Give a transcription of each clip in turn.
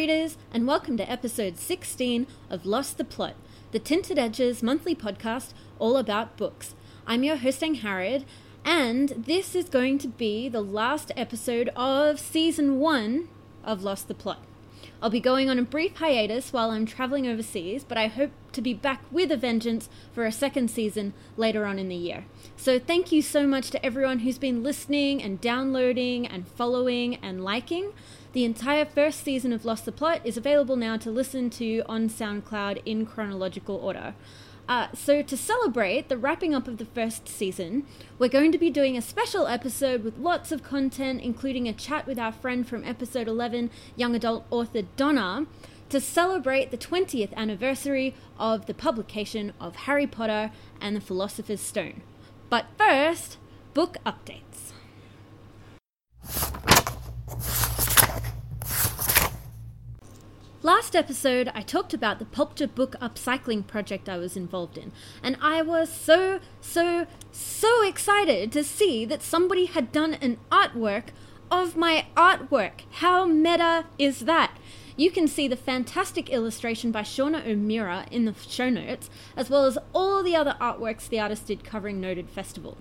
readers, and welcome to episode 16 of Lost the Plot, the Tinted Edges monthly podcast all about books. I'm your host, Angharad, and this is going to be the last episode of season one of Lost the Plot. I'll be going on a brief hiatus while I'm traveling overseas, but I hope to be back with a vengeance for a second season later on in the year. So, thank you so much to everyone who's been listening and downloading and following and liking. The entire first season of Lost the Plot is available now to listen to on SoundCloud in chronological order. Uh, so, to celebrate the wrapping up of the first season, we're going to be doing a special episode with lots of content, including a chat with our friend from episode 11, young adult author Donna, to celebrate the 20th anniversary of the publication of Harry Potter and the Philosopher's Stone. But first, book updates. Last episode, I talked about the Pulpture book upcycling project I was involved in, and I was so, so, so excited to see that somebody had done an artwork of my artwork. How meta is that? You can see the fantastic illustration by Shauna O'Meara in the show notes, as well as all the other artworks the artist did covering noted festival.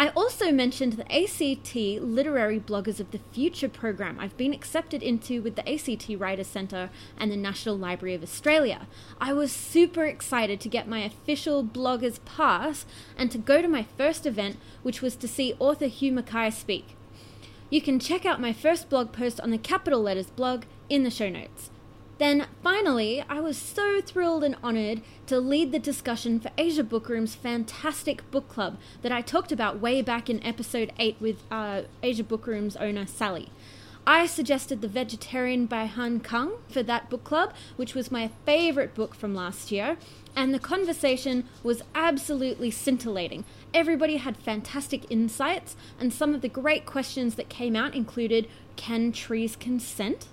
I also mentioned the ACT Literary Bloggers of the Future program I've been accepted into with the ACT Writer Centre and the National Library of Australia. I was super excited to get my official blogger's pass and to go to my first event, which was to see author Hugh Mackay speak. You can check out my first blog post on the Capital Letters blog in the show notes. Then, finally, I was so thrilled and honoured to lead the discussion for Asia Bookroom's fantastic book club that I talked about way back in episode 8 with uh, Asia Bookroom's owner, Sally. I suggested The Vegetarian by Han Kang for that book club, which was my favourite book from last year, and the conversation was absolutely scintillating. Everybody had fantastic insights, and some of the great questions that came out included Can trees consent?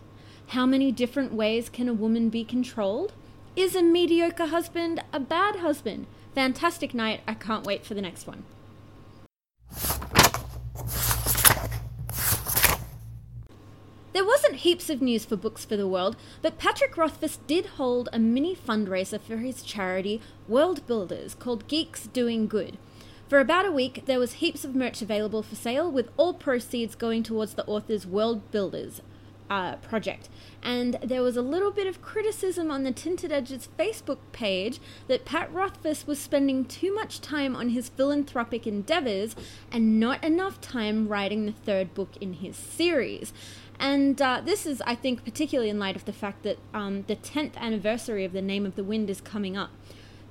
How many different ways can a woman be controlled? Is a mediocre husband a bad husband? Fantastic night. I can't wait for the next one. There wasn't heaps of news for Books for the World, but Patrick Rothfuss did hold a mini fundraiser for his charity World Builders called Geeks Doing Good. For about a week, there was heaps of merch available for sale, with all proceeds going towards the author's World Builders uh, project. And there was a little bit of criticism on the Tinted Edges Facebook page that Pat Rothfuss was spending too much time on his philanthropic endeavors and not enough time writing the third book in his series. And uh, this is, I think, particularly in light of the fact that um, the 10th anniversary of The Name of the Wind is coming up.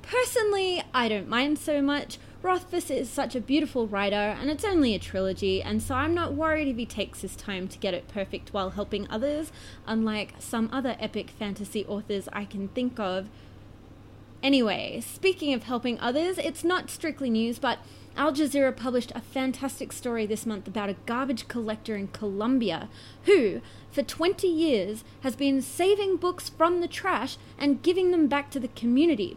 Personally, I don't mind so much. Rothfuss is such a beautiful writer, and it's only a trilogy, and so I'm not worried if he takes his time to get it perfect while helping others, unlike some other epic fantasy authors I can think of. Anyway, speaking of helping others, it's not strictly news, but Al Jazeera published a fantastic story this month about a garbage collector in Colombia who, for 20 years, has been saving books from the trash and giving them back to the community.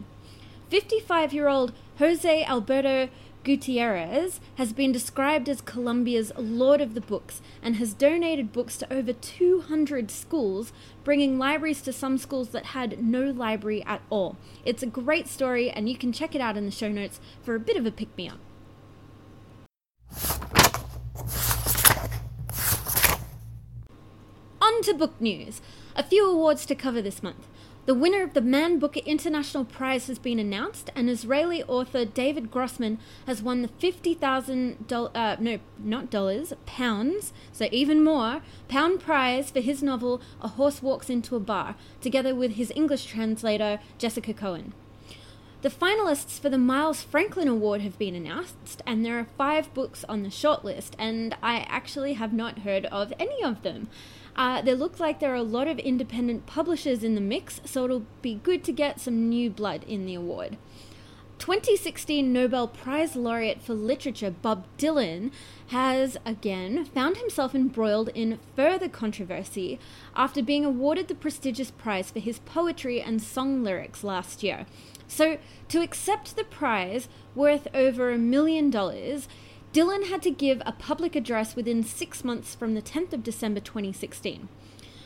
55 year old Jose Alberto Gutierrez has been described as Colombia's Lord of the Books and has donated books to over 200 schools, bringing libraries to some schools that had no library at all. It's a great story, and you can check it out in the show notes for a bit of a pick me up. On to book news. A few awards to cover this month. The winner of the Man Booker International Prize has been announced, and Israeli author David Grossman has won the fifty thousand uh, no, not dollars, pounds, so even more, pound prize for his novel A Horse Walks into a Bar, together with his English translator Jessica Cohen. The finalists for the Miles Franklin Award have been announced, and there are five books on the shortlist, and I actually have not heard of any of them. Uh, there looks like there are a lot of independent publishers in the mix, so it'll be good to get some new blood in the award. 2016 Nobel Prize laureate for literature Bob Dylan has again found himself embroiled in further controversy after being awarded the prestigious prize for his poetry and song lyrics last year. So, to accept the prize worth over a million dollars, Dylan had to give a public address within six months from the 10th of December 2016.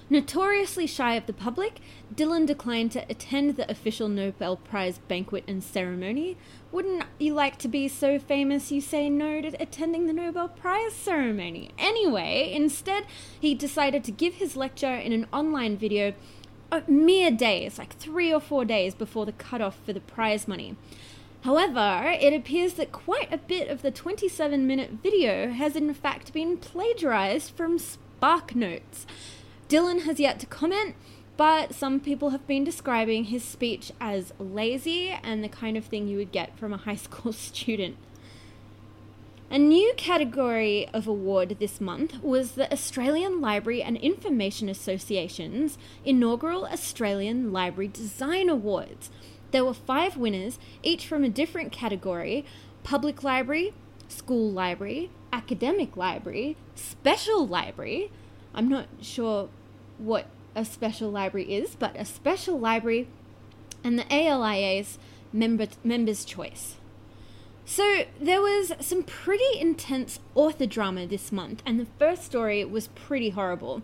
Notoriously shy of the public, Dylan declined to attend the official Nobel Prize banquet and ceremony. Wouldn't you like to be so famous you say no to attending the Nobel Prize ceremony? Anyway, instead, he decided to give his lecture in an online video uh, mere days, like three or four days before the cutoff for the prize money. However, it appears that quite a bit of the 27 minute video has in fact been plagiarized from SparkNotes. Dylan has yet to comment, but some people have been describing his speech as lazy and the kind of thing you would get from a high school student. A new category of award this month was the Australian Library and Information Association's inaugural Australian Library Design Awards. There were five winners, each from a different category public library, school library, academic library, special library. I'm not sure what a special library is, but a special library and the ALIA's member, members' choice. So there was some pretty intense author drama this month, and the first story was pretty horrible.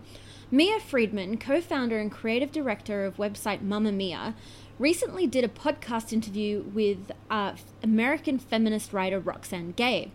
Mia Freedman, co founder and creative director of website Mamamia, recently did a podcast interview with uh, American feminist writer Roxane Gay.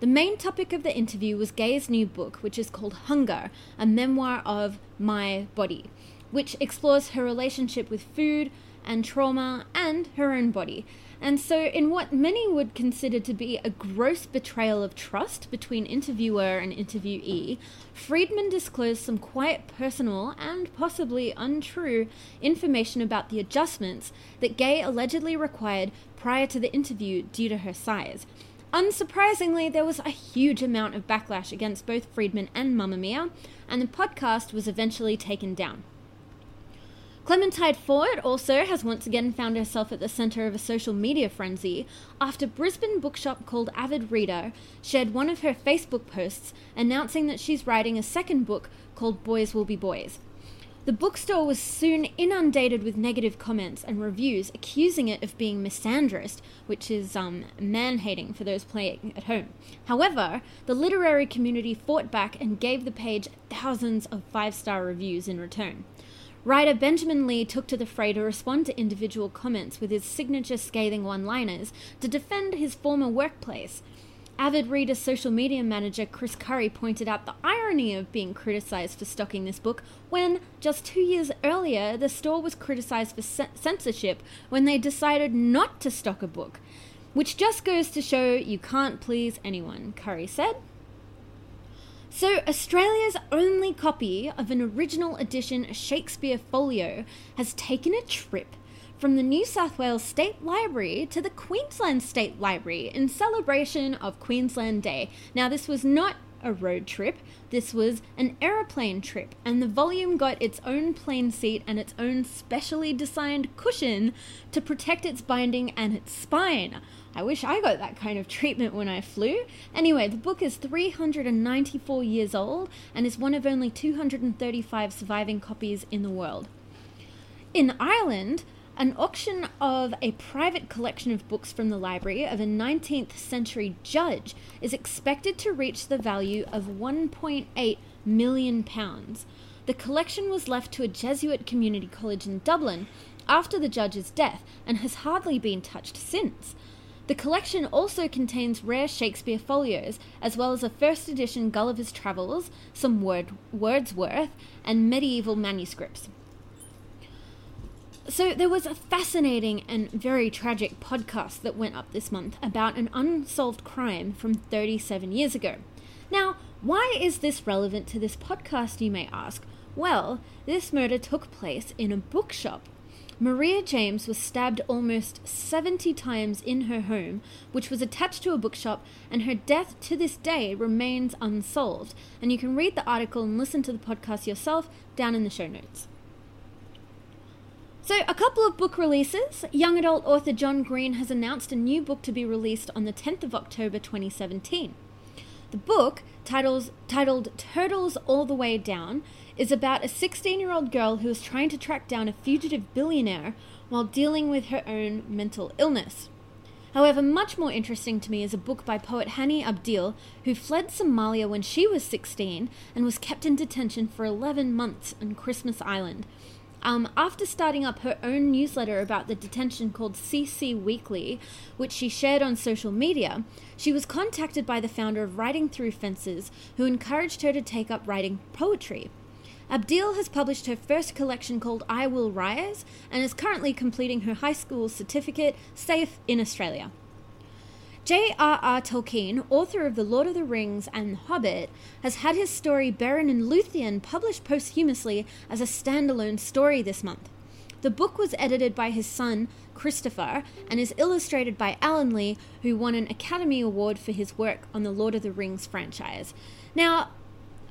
The main topic of the interview was Gay's new book, which is called Hunger, a memoir of my body, which explores her relationship with food and trauma and her own body. And so, in what many would consider to be a gross betrayal of trust between interviewer and interviewee, Freedman disclosed some quite personal and possibly untrue information about the adjustments that Gay allegedly required prior to the interview due to her size. Unsurprisingly, there was a huge amount of backlash against both Freedman and Mamamia, and the podcast was eventually taken down. Clementine Ford also has once again found herself at the centre of a social media frenzy after Brisbane bookshop called Avid Reader shared one of her Facebook posts announcing that she's writing a second book called Boys Will Be Boys. The bookstore was soon inundated with negative comments and reviews accusing it of being misandrist, which is um, man hating for those playing at home. However, the literary community fought back and gave the page thousands of five star reviews in return. Writer Benjamin Lee took to the fray to respond to individual comments with his signature scathing one liners to defend his former workplace. Avid Reader social media manager Chris Curry pointed out the irony of being criticized for stocking this book when, just two years earlier, the store was criticized for censorship when they decided not to stock a book. Which just goes to show you can't please anyone, Curry said. So, Australia's only copy of an original edition Shakespeare folio has taken a trip from the New South Wales State Library to the Queensland State Library in celebration of Queensland Day. Now, this was not a road trip, this was an aeroplane trip, and the volume got its own plane seat and its own specially designed cushion to protect its binding and its spine. I wish I got that kind of treatment when I flew. Anyway, the book is 394 years old and is one of only 235 surviving copies in the world. In Ireland, an auction of a private collection of books from the library of a 19th century judge is expected to reach the value of 1.8 million pounds. The collection was left to a Jesuit community college in Dublin after the judge's death and has hardly been touched since. The collection also contains rare Shakespeare folios, as well as a first edition Gulliver's Travels, some Word- Wordsworth, and medieval manuscripts. So, there was a fascinating and very tragic podcast that went up this month about an unsolved crime from 37 years ago. Now, why is this relevant to this podcast, you may ask? Well, this murder took place in a bookshop. Maria James was stabbed almost 70 times in her home, which was attached to a bookshop, and her death to this day remains unsolved. And you can read the article and listen to the podcast yourself down in the show notes. So, a couple of book releases. Young adult author John Green has announced a new book to be released on the 10th of October 2017. The book, titles, titled Turtles All the Way Down, is about a 16 year old girl who is trying to track down a fugitive billionaire while dealing with her own mental illness. However, much more interesting to me is a book by poet Hani Abdile, who fled Somalia when she was 16 and was kept in detention for 11 months on Christmas Island. Um, after starting up her own newsletter about the detention called CC Weekly, which she shared on social media, she was contacted by the founder of Writing Through Fences, who encouraged her to take up writing poetry. Abdile has published her first collection called I Will Rise and is currently completing her high school certificate, safe in Australia. J.R.R. Tolkien, author of The Lord of the Rings and The Hobbit, has had his story Beren and Luthien published posthumously as a standalone story this month. The book was edited by his son, Christopher, and is illustrated by Alan Lee, who won an Academy Award for his work on the Lord of the Rings franchise. Now,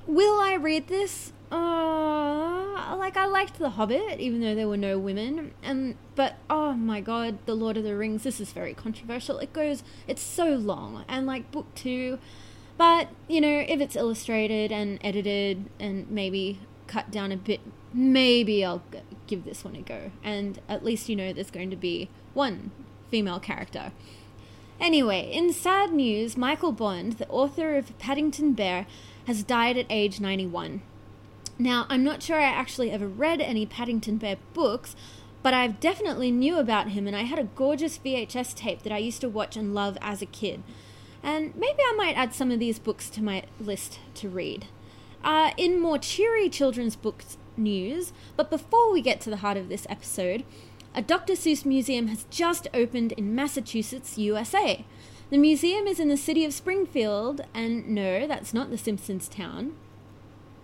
will I read this? Uh, like I liked The Hobbit, even though there were no women. And but oh my god, The Lord of the Rings. This is very controversial. It goes, it's so long, and like book two. But you know, if it's illustrated and edited and maybe cut down a bit, maybe I'll give this one a go. And at least you know there's going to be one female character. Anyway, in sad news, Michael Bond, the author of Paddington Bear, has died at age 91. Now, I'm not sure I actually ever read any Paddington Bear books, but I definitely knew about him, and I had a gorgeous VHS tape that I used to watch and love as a kid. And maybe I might add some of these books to my list to read. Uh, in more cheery children's books news, but before we get to the heart of this episode, a Dr. Seuss museum has just opened in Massachusetts, USA. The museum is in the city of Springfield, and no, that's not the Simpsons town.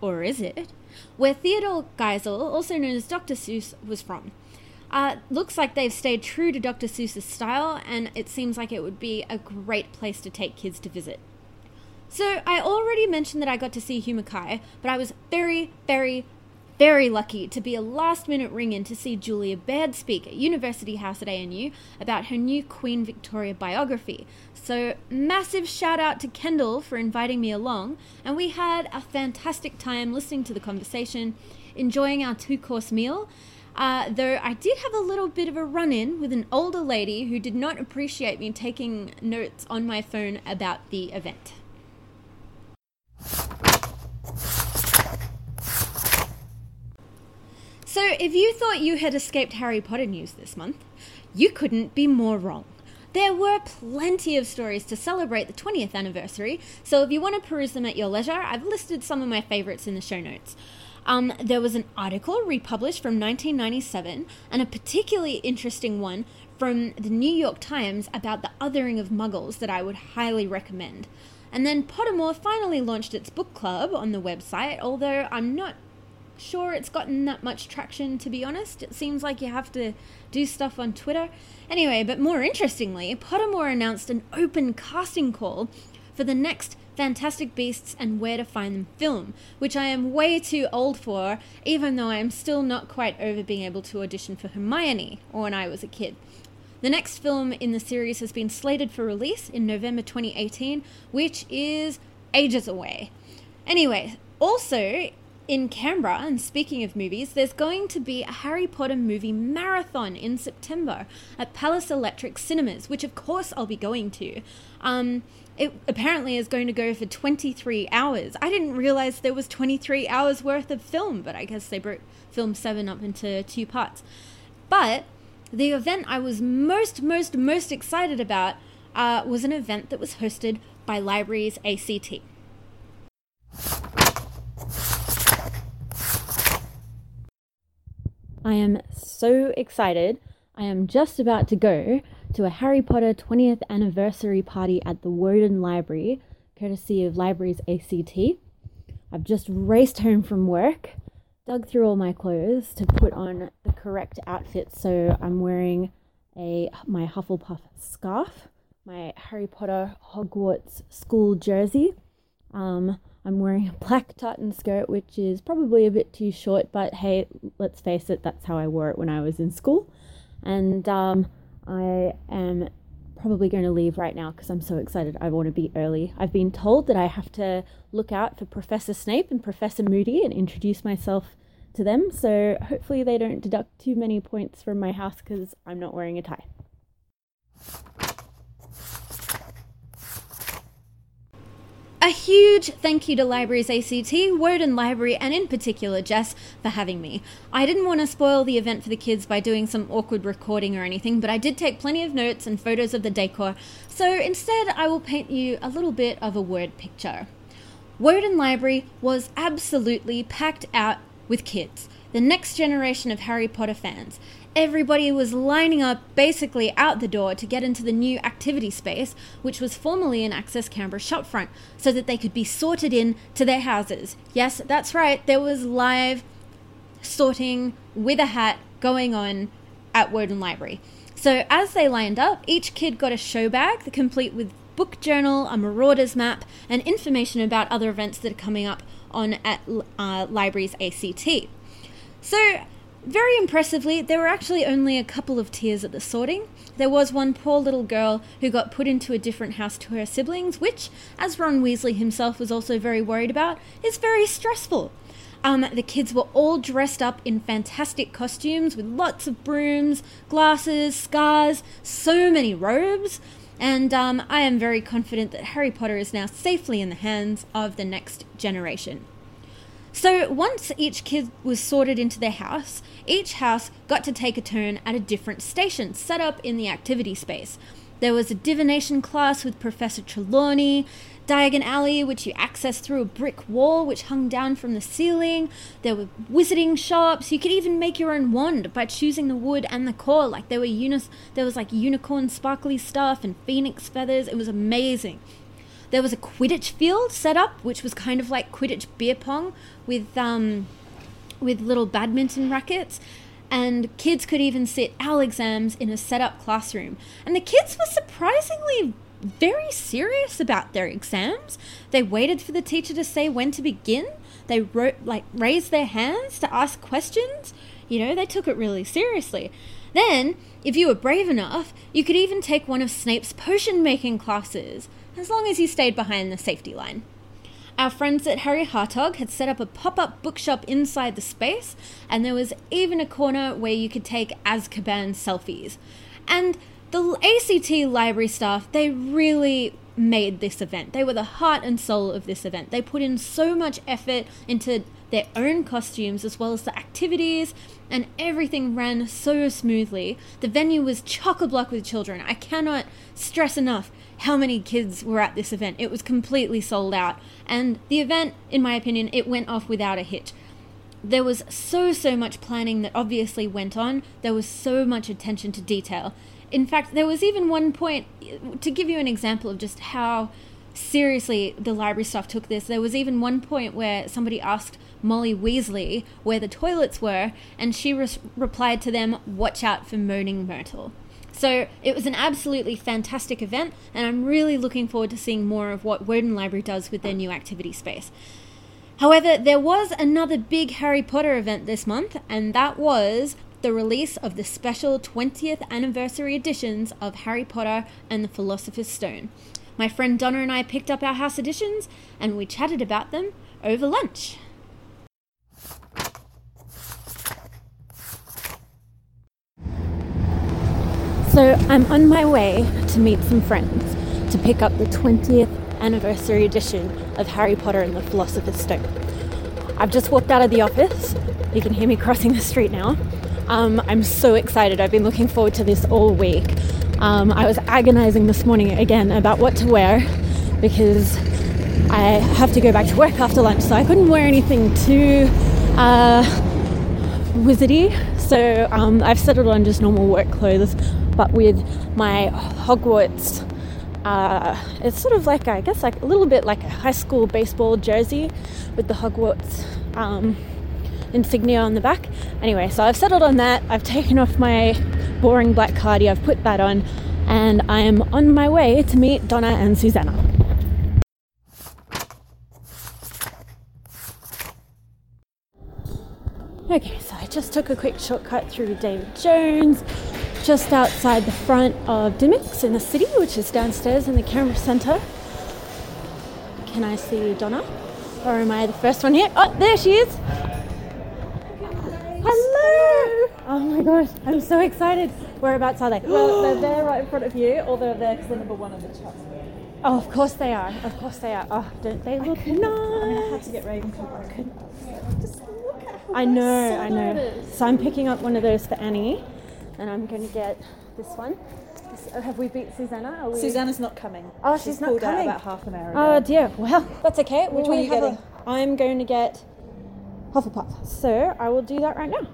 Or is it? Where Theodore Geisel, also known as Dr. Seuss, was from. Uh, looks like they've stayed true to Dr. Seuss's style, and it seems like it would be a great place to take kids to visit. So, I already mentioned that I got to see Hugh Mackay, but I was very, very, very lucky to be a last minute ring in to see Julia Baird speak at University House at ANU about her new Queen Victoria biography. So, massive shout out to Kendall for inviting me along, and we had a fantastic time listening to the conversation, enjoying our two course meal. Uh, though I did have a little bit of a run in with an older lady who did not appreciate me taking notes on my phone about the event. So, if you thought you had escaped Harry Potter news this month, you couldn't be more wrong. There were plenty of stories to celebrate the 20th anniversary, so if you want to peruse them at your leisure, I've listed some of my favorites in the show notes. Um, there was an article republished from 1997 and a particularly interesting one from the New York Times about the othering of muggles that I would highly recommend. And then Pottermore finally launched its book club on the website, although I'm not sure it's gotten that much traction, to be honest. It seems like you have to do stuff on Twitter. Anyway, but more interestingly, Pottermore announced an open casting call for the next Fantastic Beasts and Where to Find Them film, which I am way too old for, even though I am still not quite over being able to audition for Hermione, or when I was a kid. The next film in the series has been slated for release in November 2018, which is ages away. Anyway, also, in Canberra, and speaking of movies, there's going to be a Harry Potter movie marathon in September at Palace Electric Cinemas, which of course I'll be going to. Um, it apparently is going to go for 23 hours. I didn't realize there was 23 hours worth of film, but I guess they broke film 7 up into two parts. But the event I was most, most, most excited about uh, was an event that was hosted by Libraries ACT. I am so excited. I am just about to go to a Harry Potter 20th anniversary party at the Woden Library, courtesy of Libraries ACT. I've just raced home from work, dug through all my clothes to put on the correct outfit. So I'm wearing a my Hufflepuff scarf, my Harry Potter Hogwarts school jersey. Um, I'm wearing a black tartan skirt, which is probably a bit too short, but hey, let's face it, that's how I wore it when I was in school. And um, I am probably going to leave right now because I'm so excited. I want to be early. I've been told that I have to look out for Professor Snape and Professor Moody and introduce myself to them. So hopefully they don't deduct too many points from my house because I'm not wearing a tie. A huge thank you to Libraries ACT, Woden Library, and in particular Jess for having me. I didn't want to spoil the event for the kids by doing some awkward recording or anything, but I did take plenty of notes and photos of the decor, so instead I will paint you a little bit of a word picture. Woden Library was absolutely packed out with kids, the next generation of Harry Potter fans everybody was lining up basically out the door to get into the new activity space, which was formerly in Access Canberra shopfront, so that they could be sorted in to their houses. Yes, that's right, there was live sorting with a hat going on at Woden Library. So as they lined up, each kid got a show bag complete with book journal, a Marauders map, and information about other events that are coming up on at uh, Libraries ACT. So very impressively, there were actually only a couple of tears at the sorting. There was one poor little girl who got put into a different house to her siblings, which, as Ron Weasley himself was also very worried about, is very stressful. Um, the kids were all dressed up in fantastic costumes with lots of brooms, glasses, scars, so many robes. And um, I am very confident that Harry Potter is now safely in the hands of the next generation. So once each kid was sorted into their house, each house got to take a turn at a different station set up in the activity space. There was a divination class with Professor Trelawney, Diagon Alley, which you accessed through a brick wall which hung down from the ceiling. There were wizarding shops. You could even make your own wand by choosing the wood and the core. Like there were there was like unicorn sparkly stuff and phoenix feathers. It was amazing. There was a Quidditch field set up, which was kind of like Quidditch beer pong with um, with little badminton rackets. And kids could even sit OWL exams in a set up classroom. And the kids were surprisingly very serious about their exams. They waited for the teacher to say when to begin. They wrote like raised their hands to ask questions. You know, they took it really seriously. Then, if you were brave enough, you could even take one of Snape's potion making classes as long as you stayed behind the safety line. Our friends at Harry Hartog had set up a pop up bookshop inside the space, and there was even a corner where you could take Azkaban selfies. And the ACT library staff, they really made this event. They were the heart and soul of this event. They put in so much effort into their own costumes as well as the activities, and everything ran so smoothly. The venue was chock a block with children. I cannot stress enough how many kids were at this event. It was completely sold out. And the event, in my opinion, it went off without a hitch. There was so, so much planning that obviously went on. There was so much attention to detail. In fact, there was even one point, to give you an example of just how seriously the library staff took this, there was even one point where somebody asked Molly Weasley where the toilets were, and she re- replied to them, Watch out for Moaning Myrtle. So it was an absolutely fantastic event, and I'm really looking forward to seeing more of what Woden Library does with their new activity space. However, there was another big Harry Potter event this month, and that was the release of the special 20th anniversary editions of Harry Potter and the Philosopher's Stone. My friend Donna and I picked up our house editions, and we chatted about them over lunch. So I'm on my way to meet some friends to pick up the 20th anniversary edition of Harry Potter and the Philosopher's Stone. I've just walked out of the office. You can hear me crossing the street now. Um, I'm so excited. I've been looking forward to this all week. Um, I was agonizing this morning again about what to wear because I have to go back to work after lunch, so I couldn't wear anything too uh, wizardy. So um, I've settled on just normal work clothes but with my Hogwarts. Uh, it's sort of like I guess like a little bit like a high school baseball jersey with the Hogwarts um, insignia on the back. Anyway, so I've settled on that. I've taken off my boring black cardi. I've put that on, and I am on my way to meet Donna and Susanna. Okay, so I just took a quick shortcut through David Jones, just outside the front of Dymocks in the city, which is downstairs in the Canberra Centre. Can I see Donna? Or am I the first one here? Oh, there she is! Hello! Oh my gosh, I'm so excited. Whereabouts are they? Well, they're there right in front of you, or they're there because they're number one on the chart. Oh, of course they are. Of course they are. Oh, don't they look I nice? had to get Ravenclaw. I couldn't. Just look at how I know, well I know. So I'm picking up one of those for Annie, and I'm going to get this one. This- oh, have we beat Susanna? Are we... Susanna's not coming. Oh, she's not pulled coming. out about half an hour ago. Oh dear. Well, that's okay. Which Well, one we are you have getting? I'm going to get Hufflepuff. So I will do that right now.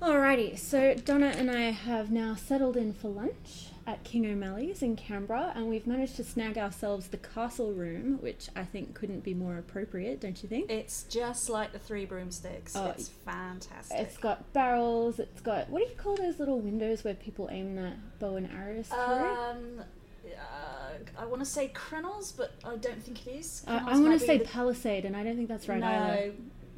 Alrighty, so Donna and I have now settled in for lunch at King O'Malley's in Canberra, and we've managed to snag ourselves the castle room, which I think couldn't be more appropriate, don't you think? It's just like the Three Broomsticks. Oh, it's fantastic. It's got barrels. It's got what do you call those little windows where people aim their bow and arrows through? um, uh, I want to say Crenels, but I don't think it is. Uh, I want to say the- palisade, and I don't think that's right no, either.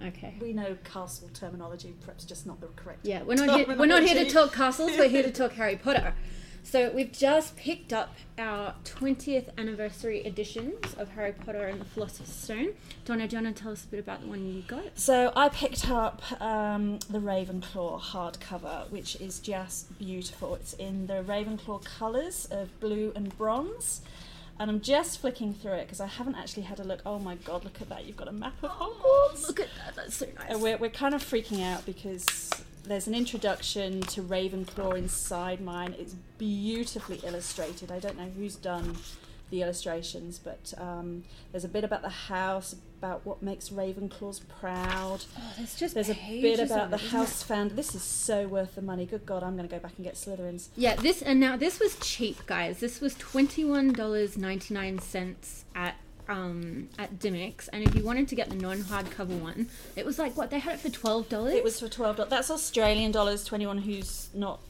Okay. we know castle terminology, perhaps just not the correct. Yeah, we're not here, we're not here to talk castles. We're here to talk Harry Potter. So we've just picked up our 20th anniversary editions of Harry Potter and the Philosopher's Stone. Donna, do you want to tell us a bit about the one you got? So I picked up um, the Ravenclaw hardcover, which is just beautiful. It's in the Ravenclaw colours of blue and bronze. And I'm just flicking through it because I haven't actually had a look. Oh my god, look at that! You've got a map of Hogwarts. Look at that. That's so nice. And we're, we're kind of freaking out because there's an introduction to Ravenclaw inside mine. It's beautifully illustrated. I don't know who's done the illustrations, but um, there's a bit about the house, about what makes Ravenclaws proud. Oh, there's just There's a bit about the it, house found. This is so worth the money. Good God, I'm going to go back and get Slytherins. Yeah, this and now this was cheap, guys. This was twenty one dollars ninety nine cents at um at Dymocks, and if you wanted to get the non hardcover one, it was like what they had it for twelve dollars. It was for twelve dollars. That's Australian dollars. to anyone who's not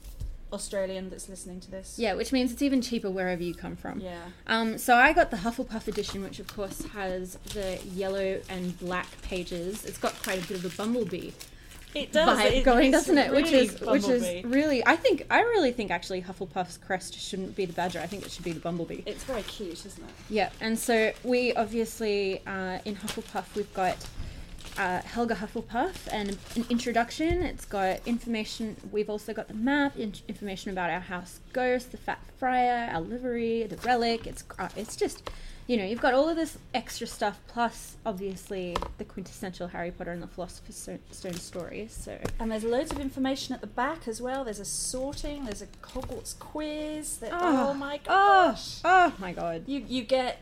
Australian that's listening to this. yeah, which means it's even cheaper wherever you come from. Yeah. Um, so I got the Hufflepuff edition, which of course has the yellow and black pages. It's got quite a bit of a bumblebee It does. vibe it- going, doesn't it? which really is which is really. I think I really think actually Hufflepuff's crest shouldn't be the badger. I think it should be the bumblebee. It's very cute, isn't it? Yeah, and so we obviously uh, in Hufflepuff we've got uh, Helga Hufflepuff and an introduction. It's got information. We've also got the map, in- information about our house ghost, the Fat Friar, our livery, the relic. It's uh, it's just. You know, you've got all of this extra stuff, plus obviously the quintessential Harry Potter and the Philosopher's Stone- stories. So And there's loads of information at the back as well. There's a sorting. There's a Hogwarts quiz. That, Oh. oh, my Oh, gosh! oh my god! You you get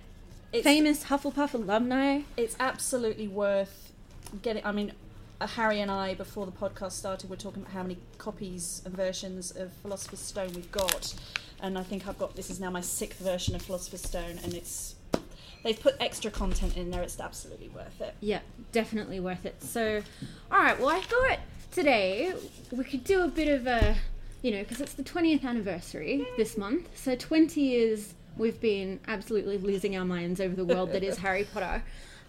it's, Famous Hufflepuff alumni. It's absolutely worth getting. I mean, uh, Harry and I before the podcast started, we were talking about how many copies and versions of Philosopher's Stone we've got, and I think I've got this is now my sixth version of Philosopher's Stone, and it's they've put extra content in there. It's absolutely worth it. Yeah, definitely worth it. So, all right. Well, I thought today we could do a bit of a, you know, because it's the 20th anniversary this month. So 20 years we've been absolutely losing our minds over the world that is Harry Potter.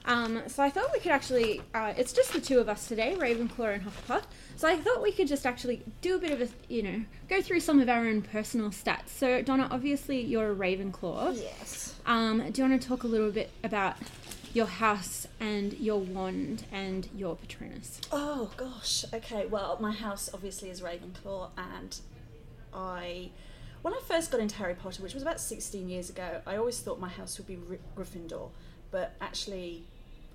Um, so I thought we could actually, uh, it's just the two of us today, Ravenclaw and Hufflepuff. So I thought we could just actually do a bit of a, you know, go through some of our own personal stats. So Donna, obviously you're a Ravenclaw. Yes. Um, do you want to talk a little bit about your house and your wand and your Patronus? Oh gosh. Okay. Well, my house obviously is Ravenclaw, and I, when I first got into Harry Potter, which was about sixteen years ago, I always thought my house would be Gry- Gryffindor, but actually,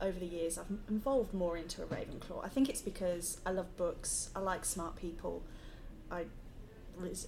over the years, I've evolved more into a Ravenclaw. I think it's because I love books. I like smart people. I,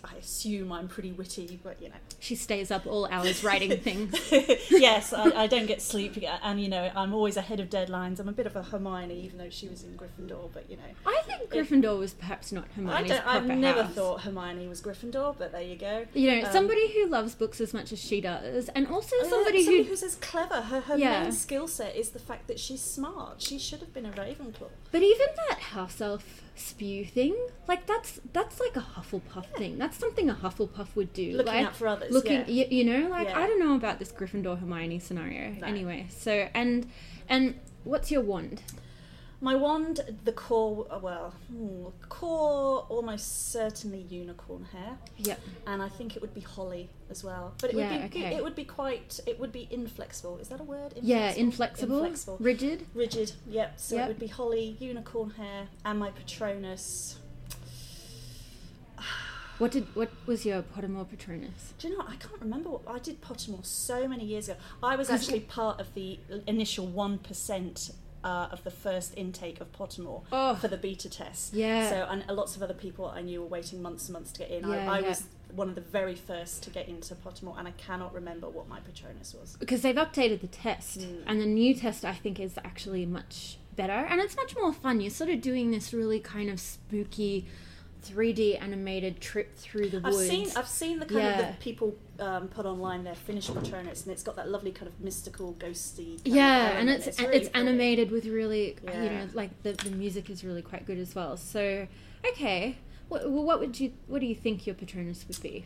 I assume I'm pretty witty, but you know. She stays up all hours writing things. yes, I, I don't get sleep, and you know I'm always ahead of deadlines. I'm a bit of a Hermione, even though she was in Gryffindor. But you know, I think Gryffindor was perhaps not I Hermione's don't, I've never house. thought Hermione was Gryffindor, but there you go. You know, Um, somebody who loves books as much as she does, and also Oh, yeah, somebody who who's as clever. Her her Yeah. main skill set is the fact that she's smart. She should have been a Ravenclaw. But even that house elf spew thing, like that's that's like a Hufflepuff thing. That's something a Hufflepuff would do. Looking like, out for others, Looking, yeah. y- you know, like Yeah. I don't know about this Gryffindor Hermione scenario. No. Anyway, so and and what's your wand? My wand, the core, well, hmm, core, almost certainly unicorn hair, Yep. and I think it would be holly as well. But it Yeah, would be, okay. it would be quite, it would be inflexible. Is that a word? Yeah, inflexible, Inflexible. rigid. Rigid, yep. So Yep. it would be holly, unicorn hair, and my Patronus. What did what was your Pottermore Patronus? Do you know? what? I can't remember. What, I did Pottermore so many years ago. I was actually part of the initial one percent uh, of the first intake of Pottermore Oh. for the beta test. Yeah. So and lots of other people I knew were waiting months and months to get in. Yeah, I, I yeah. was one of the very first to get into Pottermore, and I cannot remember what my Patronus was. because they've updated the test Mm. and the new test i think is actually much better and it's much more fun you're sort of doing this really kind of spooky 3d animated trip through the I've woods seen I've seen the kind of Yeah. the people um, put online their finished Patronus, and it's got that lovely kind of mystical, ghosty. Yeah and element. it's really it's, animated with really you know like the, the music is really quite good as well so okay what, what would you what do you think your patronus would be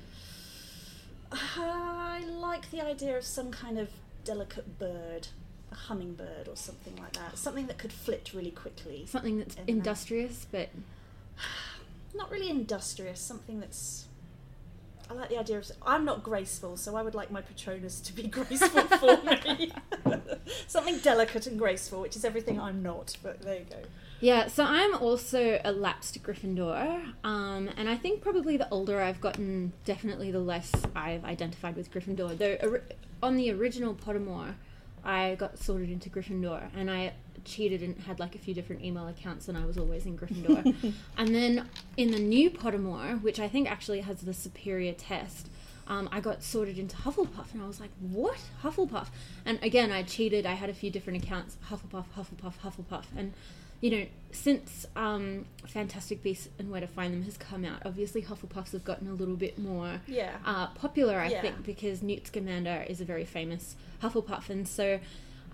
I like the idea of some kind of delicate bird, a hummingbird or something like that. Something that could flit really quickly. something that's industrious but Not really industrious, something that's. I like the idea of. I'm not graceful, so I would like my Patronus to be graceful for me. something delicate and graceful, which is everything I'm not, but there you go. Yeah, so I'm also a lapsed Gryffindor, um, and I think probably the older I've gotten, definitely the less I've identified with Gryffindor. Though on the original Pottermore, I got sorted into Gryffindor, and I cheated and had like a few different email accounts, and I was always in Gryffindor. and then in the new Pottermore, which I think actually has the superior test, um, I got sorted into Hufflepuff, and I was like, "What Hufflepuff?" And again, I cheated. I had a few different accounts: Hufflepuff, Hufflepuff, Hufflepuff, and you know, since um, Fantastic Beasts and Where to Find Them has come out, obviously Hufflepuffs have gotten a little bit more Yeah. uh, popular, I Yeah. think, because Newt Scamander is a very famous Hufflepuff, and so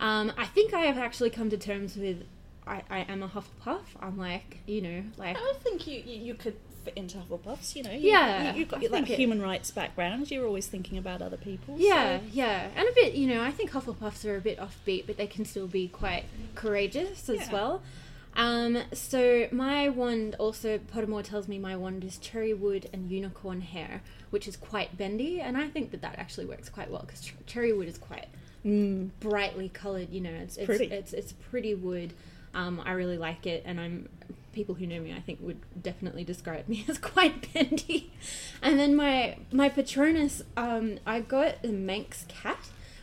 um, I think I have actually come to terms with I, I am a Hufflepuff. I'm like, you know, like I think you, you, you could fit into Hufflepuffs, you know. You, Yeah, You, have got think it- human rights background. You're always thinking about other people. Yeah, so- yeah, and a bit, you know, I think Hufflepuffs are a bit offbeat, but they can still be quite courageous as Yeah. well. Um, so my wand also Pottermore tells me my wand is cherry wood and unicorn hair, which is quite bendy, and I think that that actually works quite well because ch- cherry wood is quite Mm. brightly coloured. You know, it's it's Pretty. it's, it's pretty wood. Um, I really like it, and I'm people who know me, I think, would definitely describe me as quite bendy. And then my my Patronus, um, I got the Manx cat,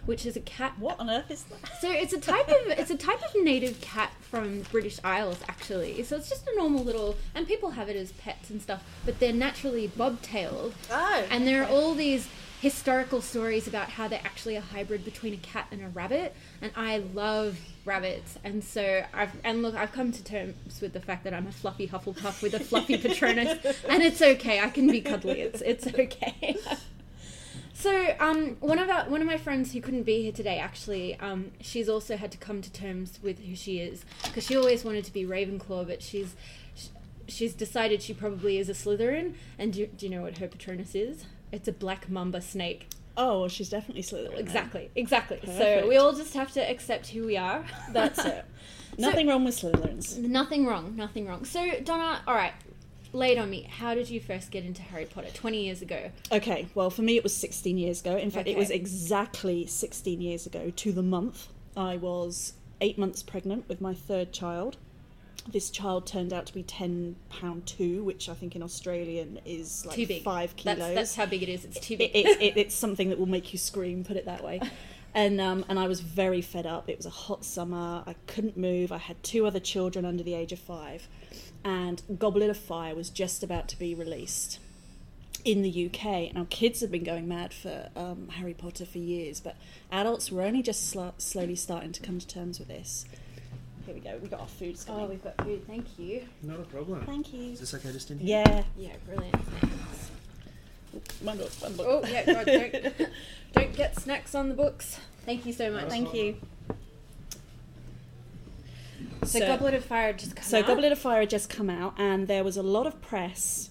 which is a cat. What on earth is that? So it's a type of it's a type of native cat from the British Isles, actually. So it's just a normal little, and people have it as pets and stuff, but they're naturally bobtailed. Oh. And there are all these historical stories about how they're actually a hybrid between a cat and a rabbit. And I love rabbits. And so I've, and look, I've come to terms with the fact that I'm a fluffy Hufflepuff with a fluffy Patronus. and it's okay. I can be cuddly. It's, it's okay. So, um, one of our, one of my friends who couldn't be here today, actually, um, she's also had to come to terms with who she is because she always wanted to be Ravenclaw, but she's she's decided she probably is a Slytherin. And do, do you know what her Patronus is? It's a black mamba snake. Oh, well, she's definitely Slytherin. Exactly, exactly. So we all just have to accept who we are. That's it. Nothing wrong with Slytherins. nothing wrong. Nothing wrong. So Donna, all right, lay it on me. How did you first get into Harry Potter? Twenty years ago. Okay, well, for me, it was 16 years ago. In fact, it was exactly 16 years ago to the month. I was eight months pregnant with my third child. This child turned out to be 10 pound two, which I think in Australian is like Too big. five kilos. That's that's how big it is. It's too it, it, it, it's something that will make you scream, put it that way. And um, and I was very fed up. It was a hot summer. I couldn't move. I had two other children under the age of five, and Goblet of Fire was just about to be released in the UK. Now kids have been going mad for um, Harry Potter for years, but adults were only just sl- slowly starting to come to terms with this. Here we go. We got our food. oh, we've got food. Thank you. Not a problem. Thank you. Is this okay just in here? Yeah. Yeah, brilliant. Thanks. One book, one book. Oh yeah, God, don't don't get snacks on the books. Thank you so much. Thank you. So, Goblet of Fire had just come So out. Goblet of Fire had just come out, and there was a lot of press.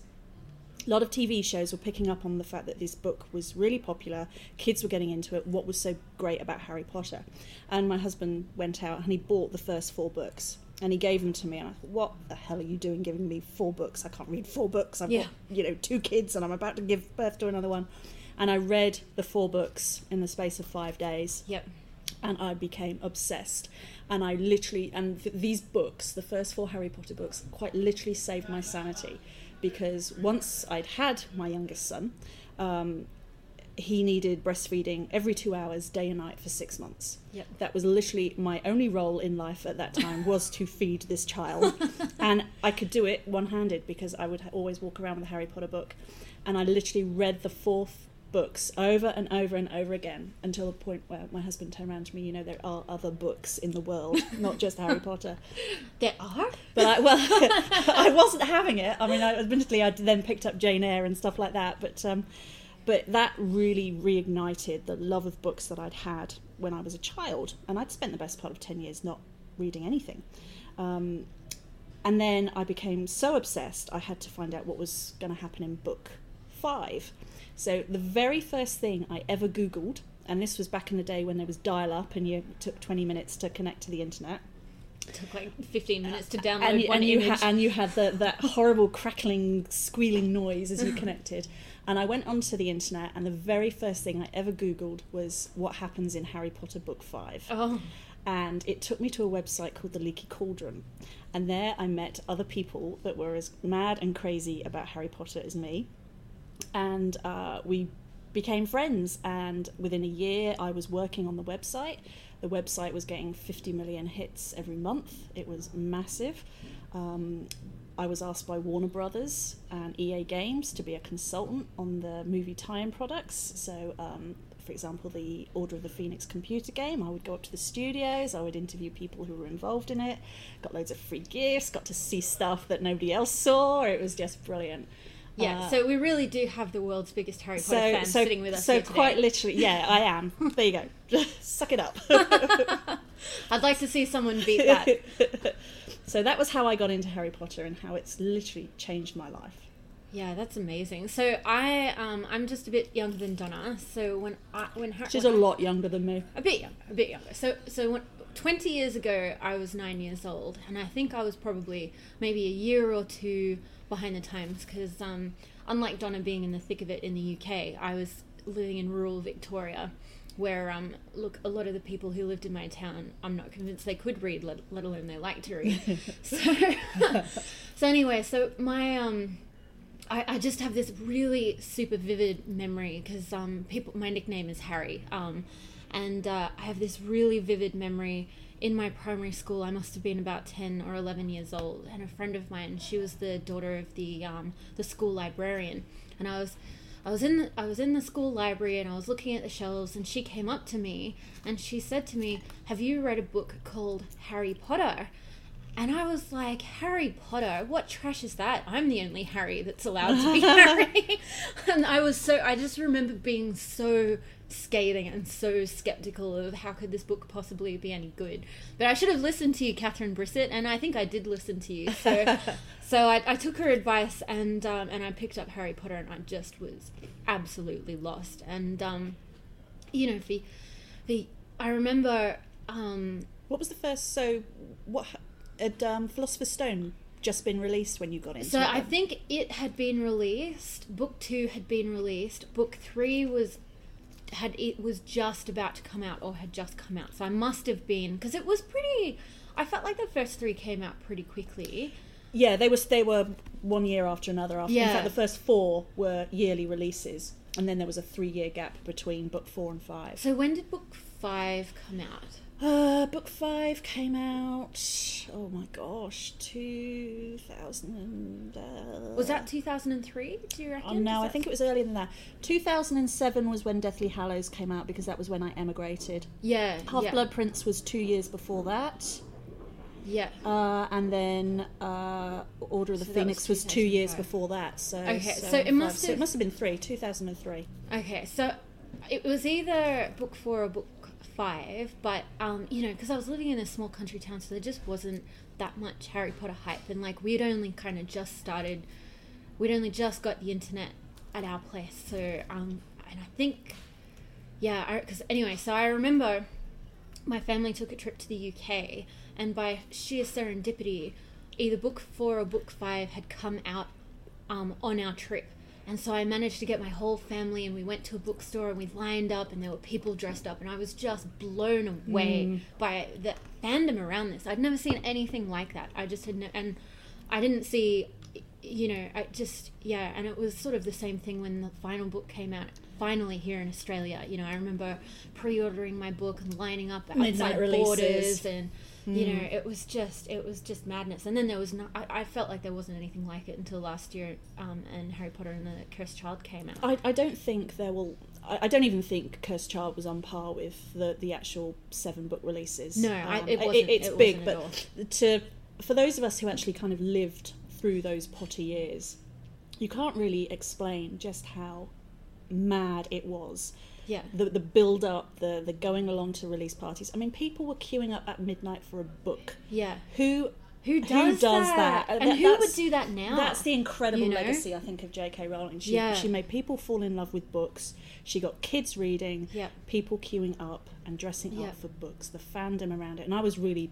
A lot of TV shows were picking up on the fact that this book was really popular. Kids were getting into it. What was so great about Harry Potter? And my husband went out and he bought the first four books and he gave them to me. And I thought, what the hell are you doing giving me four books? I can't read four books. I've Yeah. got, you know, two kids and I'm about to give birth to another one. And I read the four books in the space of five days Yep. and I became obsessed. And I literally, and th- these books, the first four Harry Potter books, quite literally saved my sanity because once I'd had my youngest son, um, he needed breastfeeding every two hours, day and night, for six months. Yep. That was literally my only role in life at that time was to feed this child, and I could do it one-handed because I would always walk around with a Harry Potter book, and I literally read the fourth books over and over and over again until the point where my husband turned around to me. You know, there are other books in the world, not just Harry Potter. There are. But I, well, I wasn't having it. I mean, I, admittedly, I then picked up Jane Eyre and stuff like that. But um, but that really reignited the love of books that I'd had when I was a child, and I'd spent the best part of ten years not reading anything. Um, and then I became so obsessed, I had to find out what was going to happen in book five. So the very first thing I ever Googled, and this was back in the day when there was dial up and you took 20 minutes to connect to the internet. It took like 15 minutes to download And, you- one and, you, image. ha- and you had the, that horrible crackling, squealing noise as you connected. And I went onto the internet, and the very first thing I ever Googled was what happens in Harry Potter Book 5 oh, and it took me to a website called the Leaky Cauldron. And there I met other people that were as mad and crazy about Harry Potter as me. And uh, we became friends. And within a year, I was working on the website. The website was getting 50 million hits every month, it was massive. Um, I was asked by Warner Brothers and EA Games to be a consultant on the movie tie-in products. So, um, for example, the Order of the Phoenix computer game, I would go up to the studios, I would interview people who were involved in it, got loads of free gifts, got to see stuff that nobody else saw. It was just brilliant. Yeah. Uh, so we really do have the world's biggest Harry Potter so, fan so, sitting with us so quite literally, yeah, I am. There you go. Suck it up. I'd like to see someone beat that. so that was how I got into Harry Potter and how it's literally changed my life. Yeah, that's amazing. So I, um, I'm just a bit younger than Donna. So when I, when Harry, She's a lot younger than me. a bit younger, a bit younger. So so when 20 years ago, I was nine years old, and I think I was probably maybe a year or two behind the times because um, unlike Donna being in the thick of it in the UK, I was living in rural Victoria. Where um look a lot of the people who lived in my town I'm not convinced they could read let, let alone they like to read so so anyway so my um I, I just have this really super vivid memory because um, people my nickname is Harry um, and uh, I have this really vivid memory in my primary school I must have been about 10 or 11 years old and a friend of mine she was the daughter of the um, the school librarian and I was I was in the, I was in the school library and I was looking at the shelves and she came up to me and she said to me have you read a book called Harry Potter and I was like, Harry Potter, what trash is that? I'm the only Harry that's allowed to be Harry. and I was so, I just remember being so scathing and so skeptical of how could this book possibly be any good. But I should have listened to you, Catherine Brissett, and I think I did listen to you. So, so I, I took her advice and um, and I picked up Harry Potter, and I just was absolutely lost. And um, you know, the the I remember. Um, What was the first? So, what had um, Philosopher's Stone just been released when you got into So it? I think it had been released. Book two had been released. Book three was had it was just about to come out or had just come out. So I must have been because it was pretty. I felt like the first three came out pretty quickly. yeah, they was they were one year after another. After in fact, the first four were yearly releases, and then there was a three year gap between book four and five. So when did book five come out? Uh, book five came out. Oh my gosh, two thousand. Uh, Was that two thousand and three? Do you reckon? Oh no, I think it was earlier than that. 2007 was when Deathly Hallows came out because that was when I emigrated. Yeah. Half yeah, Blood Prince was two years before that. Yeah. Uh, and then uh, Order of the So Phoenix was was, two years before that. So Okay, so so it must So it must have been three, 2003. Okay, so it was either book four or book five, but um, you know, because I was living in a small country town, so there just wasn't that much Harry Potter hype, and like we'd only kind of just started, we'd only just got the internet at our place, so um, and I think, yeah, because anyway, so I remember my family took a trip to the UK, and by sheer serendipity, either book four or book five had come out um, on our trip. And so I managed to get my whole family, and we went to a bookstore, and we lined up, and there were people dressed up, and I was just blown away mm. by the fandom around this. I'd never seen anything like that. I just had, no, and I didn't see, you know, I just yeah, and it was sort of the same thing when the final book came out. Finally, here in Australia, you know, I remember pre-ordering my book and lining up outside Midnight releases. borders, and you know, it was just it was just madness. And then there was no, I, I felt like there wasn't anything like it until last year, um, and Harry Potter and the Cursed Child came out. I, I don't think there will. I, I don't even think Cursed Child was on par with the, the actual seven book releases. No, I, Um, it wasn't. it's it big, wasn't but to for those of us who actually kind of lived through those Potter years, you can't really explain just how mad it was. Yeah, The the build up, the the going along to release parties. I mean, people were queuing up at midnight for a book. yeah. Who Who does, does that? that? And that- who would do that now? That's the incredible you know? legacy, I think, of J.K. Rowling. She, Yeah. she made people fall in love with books. She got kids reading, Yeah. people queuing up and dressing Yeah. up for books, the fandom around it. And I was really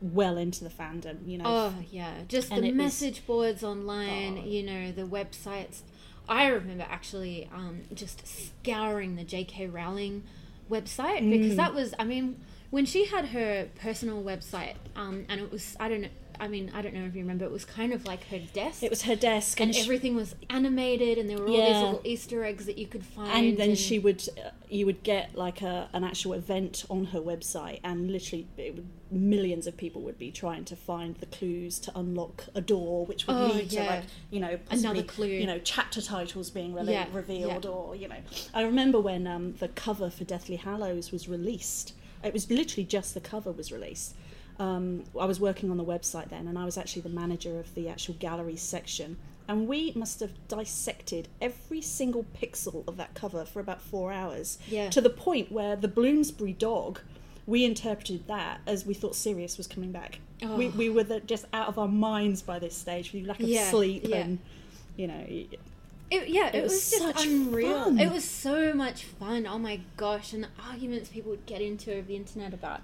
well into the fandom, you know. Oh yeah, just And the it was- message boards online. Oh. You know the websites. I remember actually um, just scouring the J.K. Rowling website Mm. because that was. I mean, when she had her personal website, um, and it was. I don't know. I mean, I don't know if you remember. It was kind of like her desk. It was her desk, and and, she- everything was animated, and there were all these little Easter eggs that you could find. and then she would, uh, you would get like a an actual event on her website, and literally it would, millions of people would be trying to find the clues to unlock a door, which would Oh, lead to like you know Another clue. you know chapter titles being Yeah, revealed, yeah. or you know. I remember when um, the cover for Deathly Hallows was released. It was literally just the cover was released. Um, I was working on the website then, and I was actually the manager of the actual gallery section. And we must have dissected every single pixel of that cover for about four hours. Yeah. To the point where the Bloomsbury dog, we interpreted that as we thought Sirius was coming back. We, Oh. we were the, just out of our minds by this stage, with lack of Yeah, sleep yeah. and, you know, It, yeah, it, It was, was just unreal. fun. It was so much fun. Oh my gosh! And the arguments people would get into over the internet about,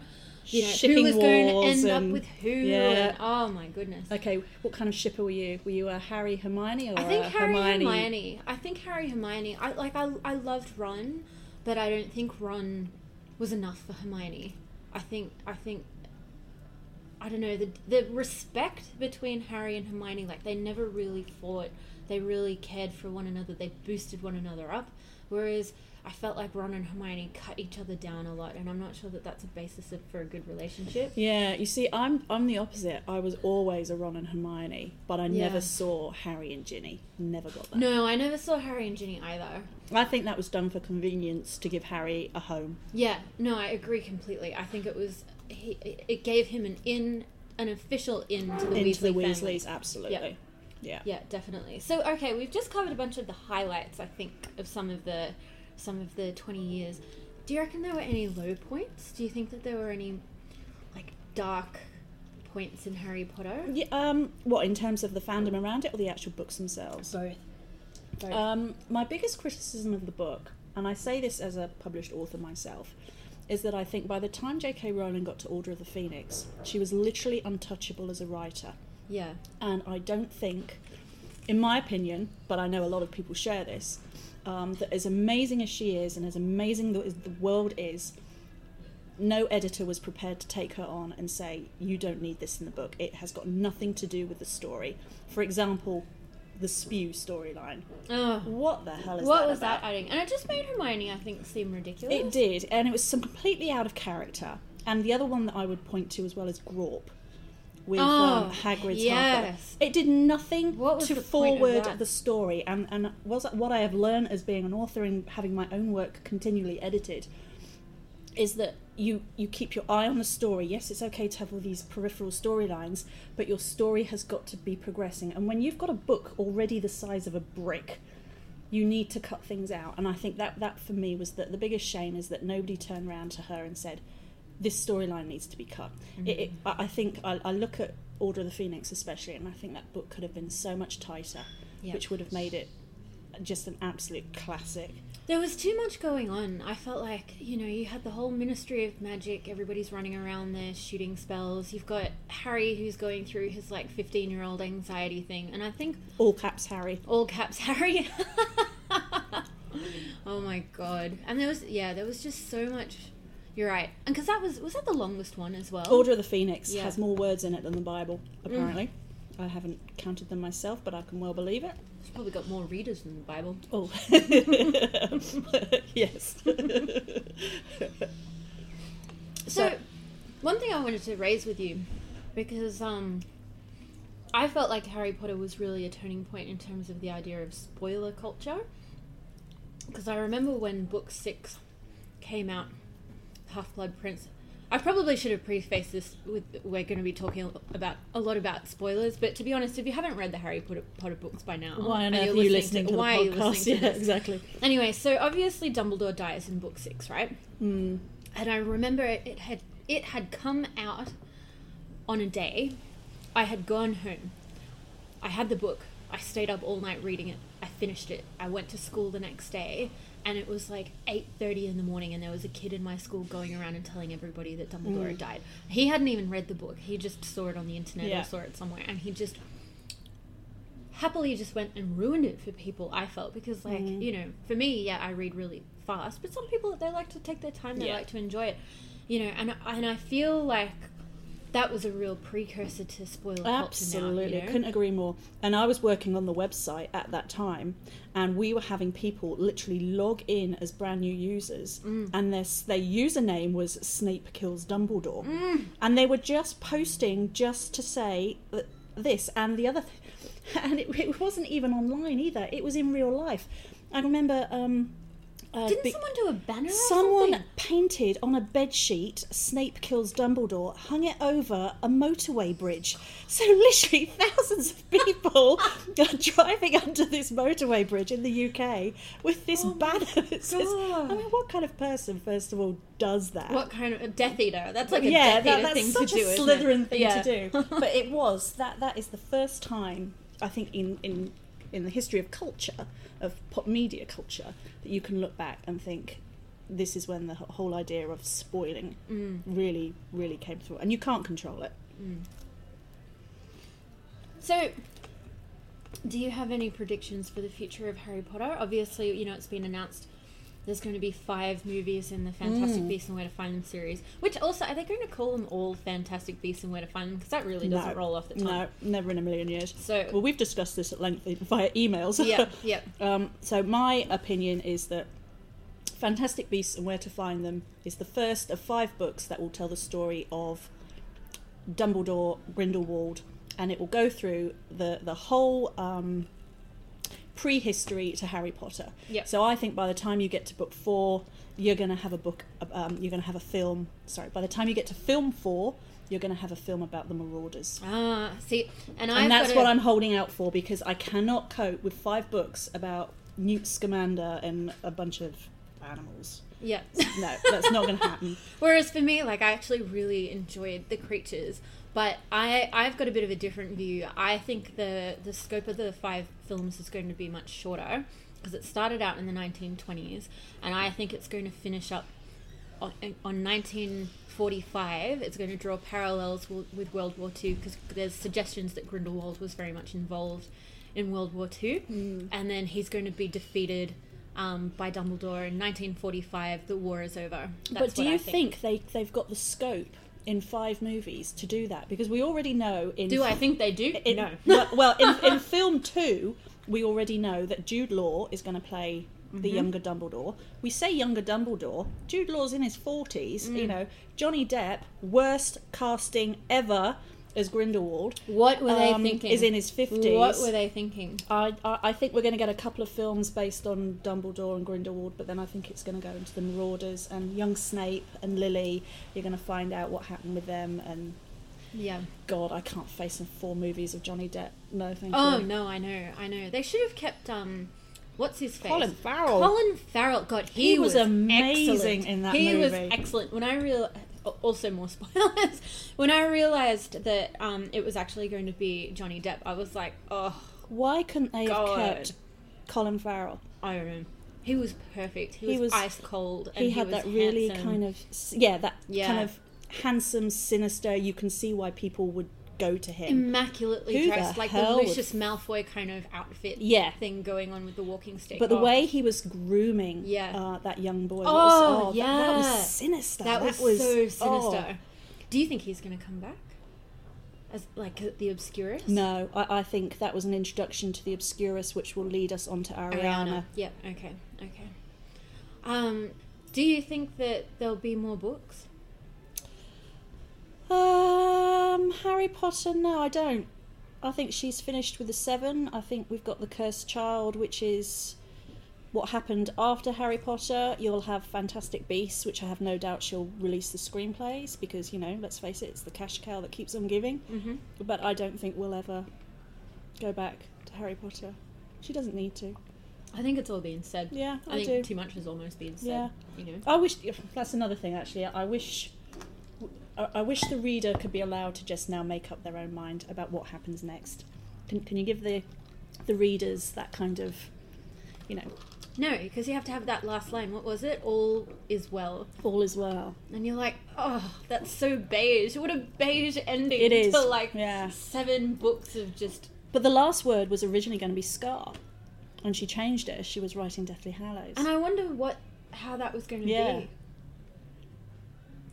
you know, Shipping who was going to end up with who. yeah. And, oh my goodness! okay, what kind of shipper were you? Were you a Harry Hermione or I think a Harry Hermione? Hermione. I think Harry Hermione. I like. I I loved Ron, but I don't think Ron was enough for Hermione. I think. I think. I don't know the the respect between Harry and Hermione. Like they never really fought. They really cared for one another. They boosted one another up. Whereas I felt like Ron and Hermione cut each other down a lot, and I'm not sure that that's a basis of, for a good relationship. Yeah, you see, I'm I'm the opposite. I was always a Ron and Hermione, but I Yeah. never saw Harry and Ginny. Never got that. No, I never saw Harry and Ginny either. I think that was done for convenience to give Harry a home. Yeah, no, I agree completely. I think it was he, it gave him an in, an official in to the into Weasley the family. Weasleys, absolutely. Yeah. Yeah, definitely. So okay, we've just covered a bunch of the highlights. I think of some of the some of the twenty years. Do you reckon there were any low points? Do you think that there were any like dark points in Harry Potter? Yeah, um, what in terms of the fandom around it or the actual books themselves? Both. Both. Um, my biggest criticism of the book, and I say this as a published author myself, is that I think by the time J.K. Rowling got to Order of the Phoenix, she was literally untouchable as a writer. Yeah. And I don't think, in my opinion, but I know a lot of people share this, um, that as amazing as she is and as amazing as the world is, no editor was prepared to take her on and say, you don't need this in the book. It has got nothing to do with the story. For example, the spew storyline. Oh, What the hell is what that What was about? that adding? And it just made Hermione, I think, seem ridiculous. It did, and it was some completely out of character. And the other one that I would point to as well is Grawp with um, Oh, Hagrid's yes. It did nothing to the forward the story, and and was what I have learned as being an author and having my own work continually edited is that you you keep your eye on the story. Yes, it's okay to have all these peripheral storylines, but your story has got to be progressing. And when you've got a book already the size of a brick, you need to cut things out. And I think that that for me was that the biggest shame is that nobody turned around to her and said, "This storyline needs to be cut." Mm-hmm. It, it, I I think I, I look at Order of the Phoenix especially, and I think that book could have been so much tighter, Yeah. which would have made it just an absolute classic. There was too much going on. I felt like, you know, you had the whole Ministry of Magic, everybody's running around there shooting spells. You've got Harry who's going through his like 15 year old anxiety thing. And I think All caps Harry. all caps Harry. oh my god. And there was, yeah, there was just so much. You're right. And because that was, was that the longest one as well? Order of the Phoenix Yeah. has more words in it than the Bible, apparently. I haven't counted them myself, but I can well believe it. It's probably got more readers than the Bible. Oh, yes. So, one thing I wanted to raise with you, because um, I felt like Harry Potter was really a turning point in terms of the idea of spoiler culture. Because I remember when book six came out, Half Blood Prince. I probably should have prefaced this with we're going to be talking about a lot about spoilers, but to be honest, if you haven't read the Harry Potter, Potter books by now, why on earth you're you listening to, why are the you podcast? listening to yeah, this? exactly. Anyway, so obviously Dumbledore dies in book six, right? Mm. and I remember it had it had come out on a day. I had gone home. I had the book. I stayed up all night reading it. I finished it. I went to school the next day, and it was like eight thirty in the morning, and there was a kid in my school going around and telling everybody that Dumbledore had died. He hadn't even read the book. He just saw it on the internet Yeah. or saw it somewhere, and he just happily just went and ruined it for people i felt because like Mhm. you know for me yeah i read really fast but some people they like to take their time they Yeah. like to enjoy it you know and and i feel like that was a real precursor to spoiler Absolutely, culture now, you know? couldn't agree more. And I was working on the website at that time, and we were having people literally log in as brand new users, Mm. and their their username was Snape kills Dumbledore, Mm. and they were just posting just to say th- this and the other, th- and it, it wasn't even online either. It was in real life. I remember. Um, uh, didn't be- someone do a banner Someone painted on a bed sheet "Snape kills Dumbledore," hung it over a motorway bridge. So literally, thousands of people are driving under this motorway bridge in the UK with this Oh my banner that says. God. I mean, what kind of person, first of all, does that? what kind of a death eater that's like a yeah, death that, eater that's thing such to do a isn't it? Slytherin thing Yeah. to do. But it was that. That is the first time I think in in in the history of culture of pop media culture that you can look back and think this is when the whole idea of spoiling Mm, really really came through, and you can't control it. mm. so do you have any predictions for the future of harry potter obviously you know it's been announced there's going to be five movies in the Fantastic Mm. Beasts and Where to Find Them series. Which also, are they going to call them all Fantastic Beasts and Where to Find Them? Because that really doesn't No. roll off the tongue. No, never in a million years. So, Well, we've discussed this at length via emails. yeah, yeah. Um, so my opinion is that Fantastic Beasts and Where to Find Them is the first of five books that will tell the story of Dumbledore, Grindelwald, and it will go through the the whole um, prehistory to Harry Potter. Yep. So I think by the time you get to book four, you're going to have a book. Um, you're going to have a film. Sorry, by the time you get to film four, you're going to have a film about the Marauders. Ah, see, and, And that's what I'm holding out for because I cannot cope with five books about Newt Scamander and a bunch of animals. Yeah. No, that's not going to happen. Whereas for me, like I actually really enjoyed the creatures, but I I've got a bit of a different view. I think the the scope of the five films is going to be much shorter because it started out in the 1920s, and I think it's going to finish up on, on 1945. It's going to draw parallels w- with World War II because there's suggestions that Grindelwald was very much involved in World War II, and then he's going to be defeated. Um, by Dumbledore in 1945, the war is over. but do you I think. they they've got the scope in five movies to do that? Because we already know in Do I think they do? in, no. well, well in, in film two, we already know that Jude Law is going to play Mm-hmm. the younger Dumbledore. We say younger Dumbledore. Jude Law's in his forties. Mm. You know, Johnny Depp, worst casting ever as Grindelwald. What were they um, thinking? Is in his fifties. What were they thinking? I, I I think we're going to get a couple of films based on Dumbledore and Grindelwald, but then I think it's going to go into the Marauders and young Snape and Lily. You're going to find out what happened with them, and Yeah. God, I can't face four movies of Johnny Depp. No, thank Oh you. Oh no, I know, I know. They should have kept um, what's his face? Colin Farrell. Colin Farrell. God, he, He was amazing excellent. in that he was excellent. When I real, also more spoilers. when I realized that um, it was actually going to be Johnny Depp, I was like, oh, Why couldn't they God. have kept Colin Farrell? I don't know. He was perfect. He, He was, was- ice cold, and He had that really handsome. kind of yeah, that Yeah. kind of handsome, sinister. You can see why people would go to him. immaculately Who the dressed, like the hell would- Lucius Malfoy kind of outfit Yeah. thing going on with the walking stick. But the Oh, way he was grooming Yeah. uh, that young boy, Oh, was, that- that, was sinister. that was, so sinister. oh. Do you think he's going to come back? as like the Obscurus? No, I, I think that was an introduction to the Obscurus, which will lead us on to Ariana. Ariana. Yep. Okay. Okay. Um, do you think that there'll be more books? Um, Harry Potter. No, I don't. I think she's finished with the seven. I think we've got the Cursed Child, which is what happened after Harry Potter. You'll have Fantastic Beasts, which I have no doubt she'll release the screenplays because you know, let's face it, it's the cash cow that keeps on giving. Mm-hmm. But I don't think we'll ever go back to Harry Potter. She doesn't need to. I think it's all being said. Yeah, I, I, think do. too much has almost been said. Yeah. You know. I wish that's another thing actually. I wish I I wish the reader could be allowed to just now make up their own mind about what happens next. Can, can you give the the readers that kind of you know No, because you have to have that last line. What was it? All is well. all is well? And you're like, oh, that's so beige. What a beige ending It is, to like yeah. seven books of just. But the last word was originally going to be Scar, and she changed it as she was writing Deathly Hallows. And I wonder what how that was going to Yeah. be.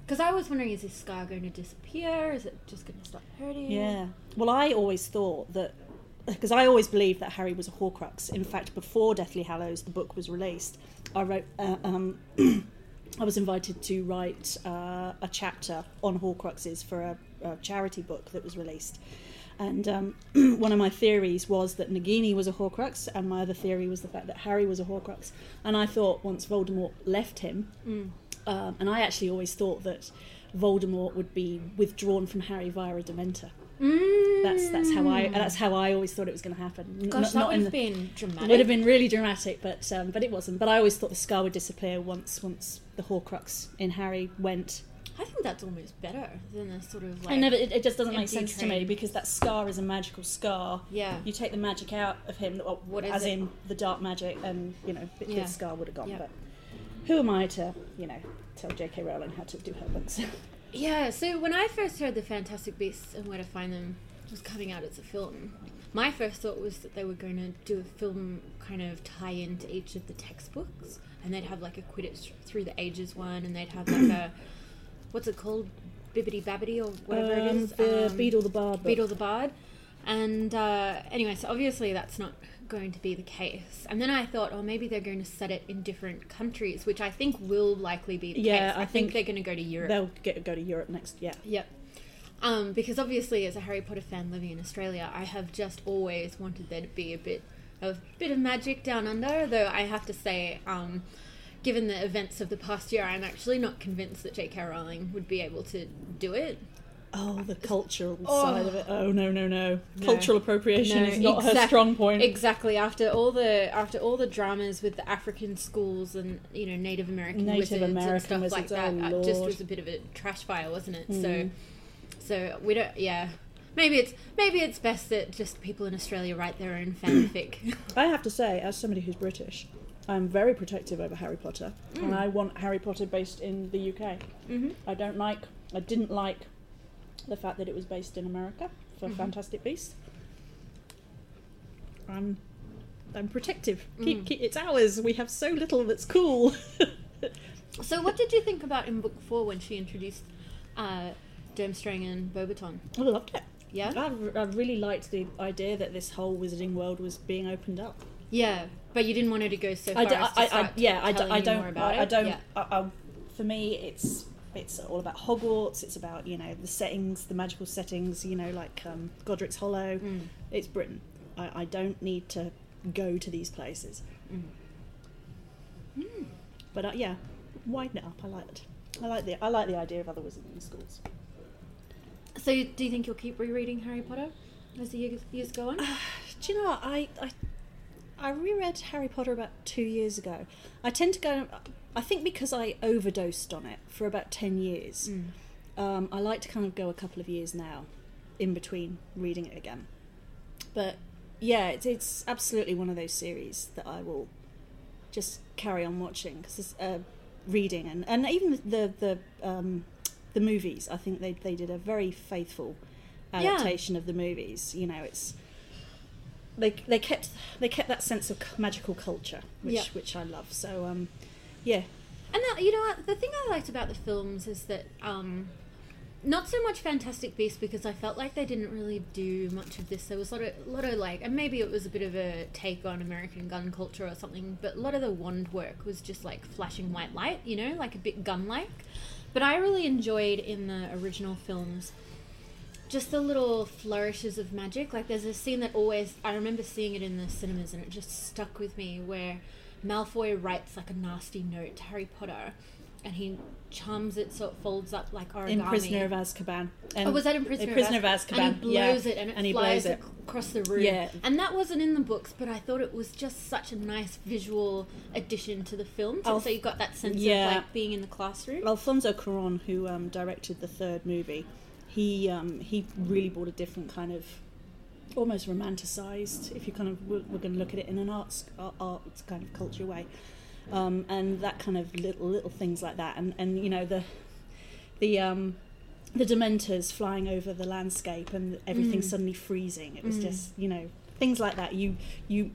Because I was wondering, is this scar going to disappear? Is it just going to stop hurting? Yeah. Well, I always thought that because I always believed that Harry was a Horcrux. In fact, before Deathly Hallows, the book was released, I wrote. Uh, um, I was invited to write uh, a chapter on Horcruxes for a, a charity book that was released. And um, one of my theories was that Nagini was a Horcrux, and my other theory was the fact that Harry was a Horcrux. And I thought once Voldemort left him, Mm. Um, and I actually always thought that Voldemort would be withdrawn from Harry via a Dementor. Mm. That's that's how I that's how I always thought it was going to happen. Gosh, not- that would have been dramatic. it would have been really dramatic, but um, but it wasn't. But I always thought the scar would disappear once once the Horcrux in Harry went. I think that's almost better than a sort of like. I never. It, it just doesn't make sense to me because that scar is a magical scar. Yeah. You take the magic out of him, well, What as it? in the dark magic, and you know, the, Yeah. the scar would have gone. Yeah. But who am I to, you know, tell J.K. Rowling how to do her books? Yeah, so when I first heard the Fantastic Beasts and Where to Find Them was coming out as a film, my first thought was that they were going to do a film kind of tie into each of the textbooks, and they'd have like a Quidditch through the ages one, and they'd have like a what's it called, Bibbity Babbity or whatever it Um, is, the um, Beedle the Bard. book. Beedle the Bard. And uh, anyway, so obviously that's not going to be the case. And then I thought, oh, maybe they're going to set it in different countries, which I think will likely be the Yeah, case. I I, think, think they're going to go to Europe. They'll get go to Europe next. Yeah. Yep. Um, because obviously, as a Harry Potter fan living in Australia, I have just always wanted there to be a bit of bit of magic down under. Though I have to say, um, given the events of the past year, I'm actually not convinced that J.K. Rowling would be able to do it. Oh, the cultural Oh. side of it. Oh no, no, no. No. Cultural appropriation No, is not her strong point. Exactly after all the after all the dramas with the African schools and you know Native American Native wizards American and stuff like that, oh, just was a bit of a trash fire, wasn't it? So, Mm. so we don't. Yeah, maybe it's maybe it's best that just people in Australia write their own fanfic. I have to say, as somebody who's British, I'm very protective over Harry Potter, and Mm. I want Harry Potter based in the UK. hmm I don't like, I didn't like the fact that it was based in America for Mhm. Fantastic Beasts. I'm, I'm protective. Keep, Mm. keep, it's ours. We have so little that's cool. So, what did you think about in book four when she introduced uh, Durmstrang and Beauxbaton? I loved it. Yeah, I, I really liked the idea that this whole wizarding world was being opened up. yeah, but you didn't want her to go so far I, d- as to I, I, yeah, I, d- I don't, I, I don't. Yeah. I, for me, it's it's all about Hogwarts. It's about you know the settings, the magical settings. You know, like um, Godric's Hollow. Mm. It's Britain. I, I don't need to go to these places. Mm. Mm. But uh, yeah, widen it up. I like it. I like the I like the idea of other wizarding schools. So, do you think you'll keep rereading Harry Potter as the years, years go on? Do you know what? I, I I reread Harry Potter about two years ago. I tend to go. I think because I overdosed on it for about ten years. Mm. Um, I like to kind of go a couple of years now, in between reading it again. But yeah, it's, it's absolutely one of those series that I will just carry on watching because uh, reading and, and even the the um, the movies. I think they they did a very faithful Yeah. adaptation of the movies. You know, it's they they kept they kept that sense of magical culture, which Yeah. which I love. So um, yeah, And that, you know what? The thing I liked about the films is that um, not so much Fantastic Beasts because I felt like they didn't really do much of this. There was a lot of, a lot of like, and maybe it was a bit of a take on American gun culture or something. But a lot of the wand work was just like flashing white light, you know, like a bit gun-like. But I really enjoyed in the original films just the little flourishes of magic. Like there's a scene that always I remember seeing it in the cinemas and it just stuck with me where Malfoy writes like a nasty note to Harry Potter and he charms it so it folds up like origami. In Prisoner of Azkaban. And Oh, was that in Prisoner, Prisoner of of Azkaban? And he yeah. blows it and it And flies it. across the room. Yeah. And that wasn't in the books, but I thought it was just such a nice visual addition to the film. So, Alf- so you got that sense Yeah. of like being in the classroom. Alfonso Cuarón, who um, directed the third movie, he um, he really brought a different kind of, almost romanticized, if you kind of we're, we're going to look at it in an arts art, kind of culture way, um, and that kind of little little things like that, and and you know the, the um, the Dementors flying over the landscape and everything Mm. suddenly freezing. It was Mm. just you know things like that. You you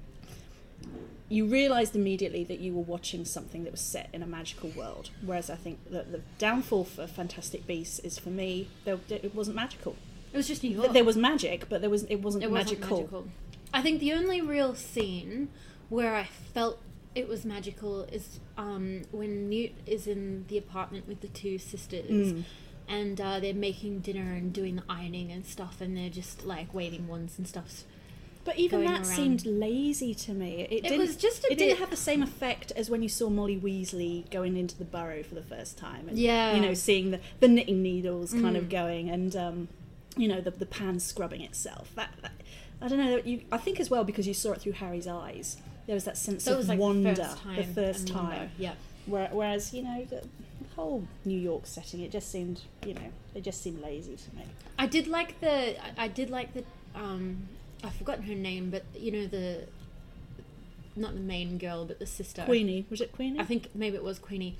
you realised immediately that you were watching something that was set in a magical world. Whereas I think that the downfall for Fantastic Beasts is for me, it wasn't magical. It was just New York. There was magic, but there was it wasn't, it wasn't magical. magical. I think the only real scene where I felt it was magical is um, when Newt is in the apartment with the two sisters. Mm. And uh, they're making dinner and doing the ironing and stuff, and they're just like waving wands and stuff. But even Going that around. seemed lazy to me. It, didn't, was just a it didn't have the same effect as when you saw Molly Weasley going into the burrow for the first time. And, Yeah. You know, seeing the, the knitting needles kind of Mm. going and, um, you know, the, the pan scrubbing itself. That, that I don't know. You, I think as well because you saw it through Harry's eyes. There was that sense So of like wonder the first time. the first time. Yeah. Where- Whereas, you know, the whole New York setting, it just seemed, you know, it just seemed lazy to me. I did like the. I, I did like the. Um, I've forgotten her name, but you know the. Not the main girl, but the sister. Queenie, was it Queenie? I think maybe it was Queenie,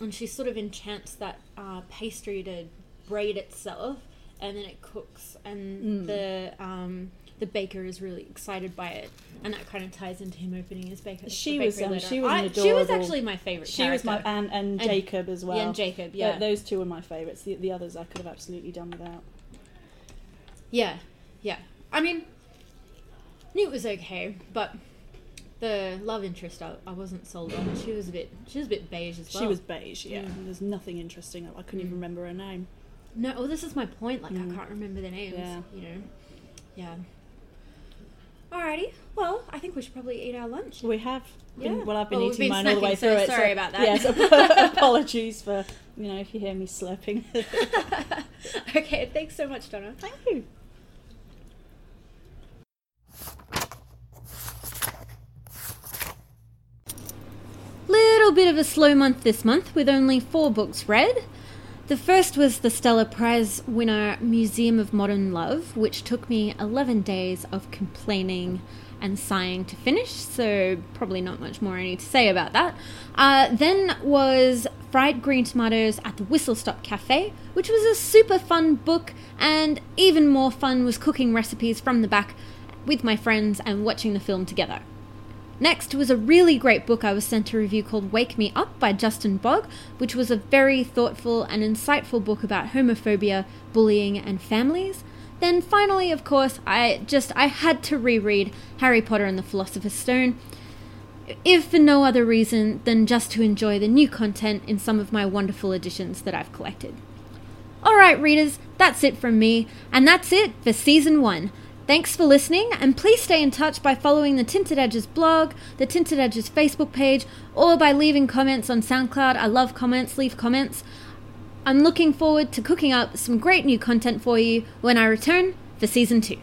and she sort of enchants that uh, pastry to braid itself, and then it cooks, and Mm. the um, the baker is really excited by it, and that kind of ties into him opening his baker. She was, bakery um, she was I- She was actually my favorite. She was my character. and, and, And- Jacob as well. yeah, and Jacob. Th- Yeah, those two are my favourites. The, the others I could have absolutely done without. yeah, yeah. I mean, Newt was okay, but the love interest I, I wasn't sold on. She was a bit. She was a bit beige as well. She was beige, yeah. Mm. There's nothing interesting. I couldn't even Mm. remember her name. No, well, this is my point. Like, Mm. I can't remember their names. Yeah. You know. Yeah. Alrighty. Well, I think we should probably eat our lunch. We have. Been, Yeah. Well, I've been Well, eating been mine all the way through so it. sorry about that. Yes, ap- apologies for you know if you hear me slurping. okay. Thanks so much, Donna. Thank you. Little bit of a slow month this month with only four books read. The first was the Stella Prize winner Museum of Modern Love, which took me 11 days of complaining and sighing to finish, so probably not much more I need to say about that. Uh, then was Fried Green Tomatoes at the Whistle Stop Cafe, which was a super fun book, and even more fun was cooking recipes from the back with my friends and watching the film together. Next was a really great book I was sent to review called Wake Me Up by Justin Bogg, which was a very thoughtful and insightful book about homophobia, bullying, and families. Then finally, of course, I just I had to reread Harry Potter and the Philosopher's Stone, if for no other reason than just to enjoy the new content in some of my wonderful editions that I've collected. Alright, readers, that's it from me, and that's it for season one. Thanks for listening, and please stay in touch by following the Tinted Edges blog, the Tinted Edges Facebook page, or by leaving comments on SoundCloud. I love comments, leave comments. I'm looking forward to cooking up some great new content for you when I return for season two.